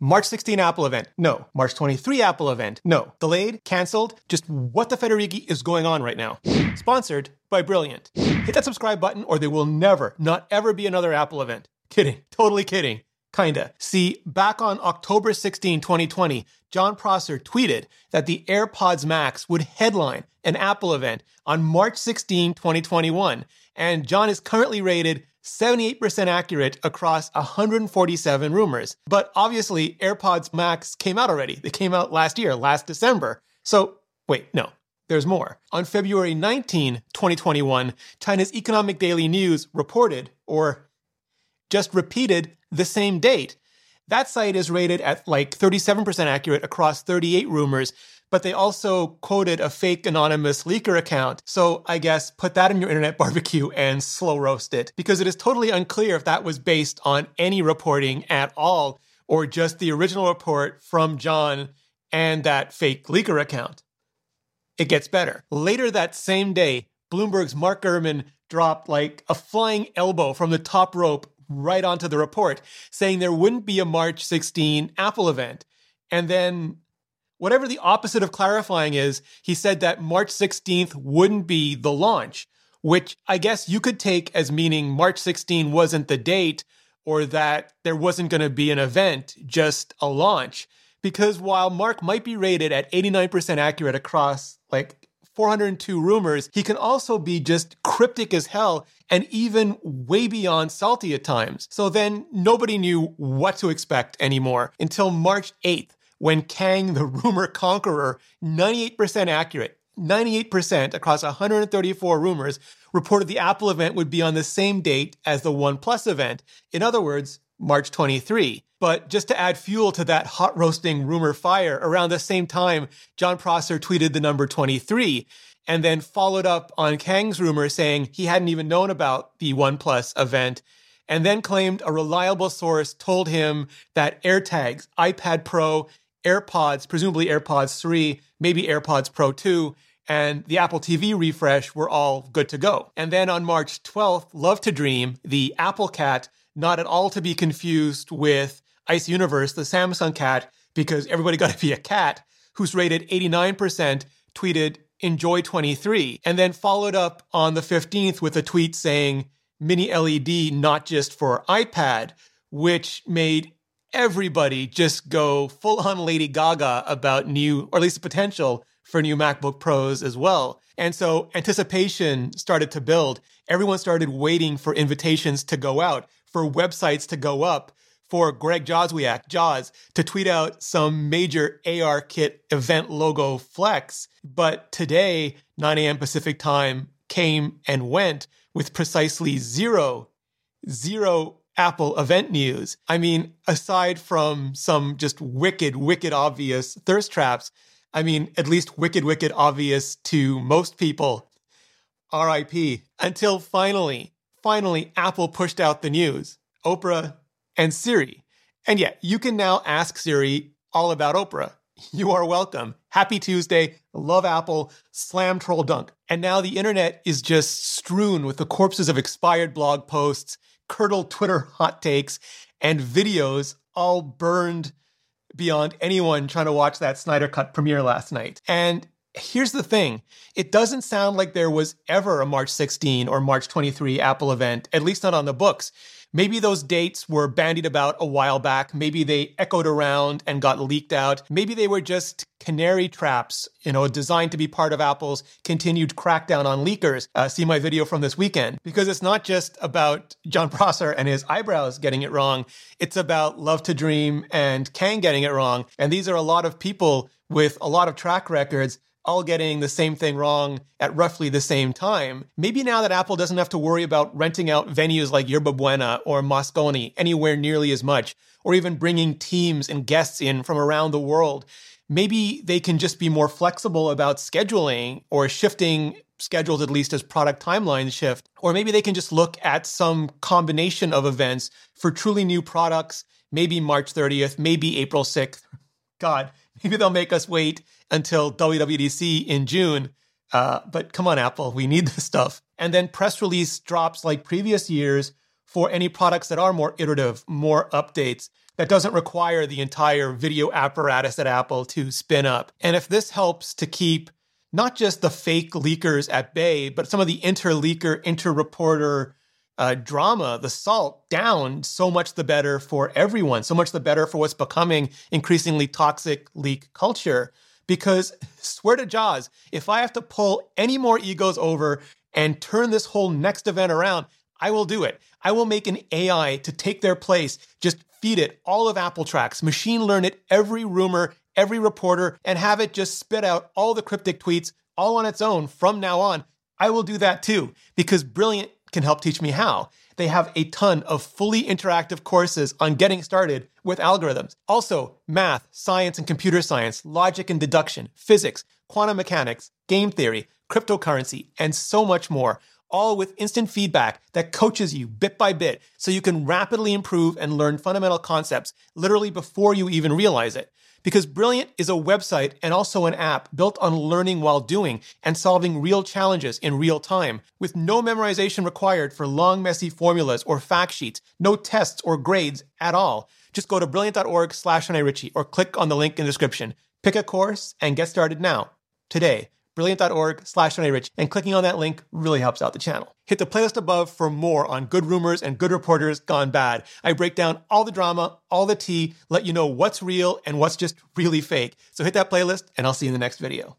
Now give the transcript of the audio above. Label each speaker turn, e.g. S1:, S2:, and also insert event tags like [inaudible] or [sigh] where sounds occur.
S1: March 16 Apple event. No. March 23 Apple event. No. Delayed, canceled, just what the Federighi is going on right now. Sponsored by Brilliant. Hit that subscribe button or there will never, not ever be another Apple event. Kidding. Totally kidding. Kinda. See, back on October 16, 2020, Jon Prosser tweeted that the AirPods Max would headline an Apple event on March 16, 2021. And John is currently rated 78% accurate across 147 rumors. But obviously, AirPods Max came out already. They came out last year, last December. So, wait, no. There's more. On February 19, 2021, China's Economic Daily News reported, or just repeated, the same date. That site is rated at like 37% accurate across 38 rumors, but they also quoted a fake anonymous leaker account. So I guess put that in your internet [laughs] barbecue and slow roast it because it is totally unclear if that was based on any reporting at all or just the original report from John and that fake leaker account. It gets better. Later that same day, Bloomberg's Mark Gurman dropped like a flying elbow from the top rope right onto the report, saying there wouldn't be a March 16 Apple event. And then whatever the opposite of clarifying is, he said that March 16th wouldn't be the launch, which I guess you could take as meaning March 16 wasn't the date or that there wasn't going to be an event, just a launch. Because while Mark might be rated at 89% accurate across like 402 rumors, he can also be just cryptic as hell and even way beyond salty at times. So then nobody knew what to expect anymore until March 8th when Kang, the rumor conqueror, 98% accurate, 98% across 134 rumors, reported the Apple event would be on the same date as the OnePlus event. In other words, March 23. But just to add fuel to that hot roasting rumor fire, around the same time, Jon Prosser tweeted the number 23 and then followed up on Kang's rumor saying he hadn't even known about the OnePlus event and then claimed a reliable source told him that AirTags, iPad Pro, AirPods, presumably AirPods 3, maybe AirPods Pro 2, and the Apple TV refresh were all good to go. And then on March 12th, Love to Dream, the Apple cat, not at all to be confused with Ice Universe, the Samsung cat, because everybody got to be a cat, who's rated 89%, tweeted, Enjoy 23, and then followed up on the 15th with a tweet saying, Mini LED not just for iPad, which made everybody just go full on Lady Gaga about new, or at least the potential for new MacBook Pros as well. And so anticipation started to build. Everyone started waiting for invitations to go out, for websites to go up, for Greg Joswiak, Jaws, to tweet out some major AR kit event logo flex. But today, 9 a.m. Pacific time came and went with precisely zero, zero Apple event news. I mean, aside from some just wicked, wicked obvious thirst traps, I mean, at least wicked, wicked obvious to most people. RIP. Until finally, finally, Apple pushed out the news Oprah and Siri. And yeah, you can now ask Siri all about Oprah. You are welcome. Happy Tuesday. Love Apple. Slam troll dunk. And now the internet is just strewn with the corpses of expired blog posts curdled Twitter [laughs] hot takes and videos all burned beyond anyone trying to watch that Snyder Cut premiere last night. And here's the thing it doesn't sound like there was ever a March 16 or March 23 Apple event, at least not on the books. Maybe those dates were bandied about a while back. Maybe they echoed around and got leaked out. Maybe they were just canary traps, you know, designed to be part of Apple's continued crackdown on leakers. Uh, see my video from this weekend. Because it's not just about Jon Prosser and his eyebrows getting it wrong. It's about Love to Dream and Kang getting it wrong. And these are a lot of people with a lot of track records all getting the same thing wrong at roughly the same time. Maybe now that Apple doesn't have to worry about renting out venues like Yerba Buena or Moscone anywhere nearly as much, or even bringing teams and guests in from around the world, maybe they can just be more flexible about scheduling or shifting schedules at least as product timelines shift. Or maybe they can just look at some combination of events for truly new products, maybe March 30th, maybe April 6th. God, [laughs] maybe they'll make us wait until WWDC in June. Uh, but come on, Apple, we need [laughs] this stuff. And then press release drops like previous years for any products that are more iterative, more updates. that doesn't require the entire video apparatus at Apple to spin up. And if this helps to keep not just the fake leakers at bay, but some of the inter-leaker, inter-reporter uh, drama, the salt down, so much the better for everyone, so much the better for what's becoming increasingly toxic leak culture. Because [laughs] swear to Jaws, if I have to pull any more egos over and turn this whole next event around, I will do it. I will make an AI to take their place, just feed it all of Apple tracks, machine learn it every rumor, every reporter, and have it just spit out all the cryptic tweets all on its own from now on. I will do that too, because Brilliant can help teach me how. They have a ton of fully interactive courses on getting started with algorithms. Also, math, science and computer science, logic and deduction, physics, quantum mechanics, game theory, cryptocurrency, and so much more all with instant feedback that coaches you bit by bit so you can rapidly improve and learn fundamental concepts literally before you even realize it. Because Brilliant is a website and also an app built on learning while doing and solving real challenges in real time, with no memorization required for long, messy formulas or fact sheets, no tests or grades at all. Just go to brilliant.org slash or click on the link in the description. Pick a course and get started now, today brilliant.org slash Rich, and clicking on that link really helps out the channel. Hit the playlist above for more on good rumors and good reporters gone bad. I break down all the drama, all the tea, let you know what's real and what's just really fake. So hit that playlist, and I'll see you in the next video.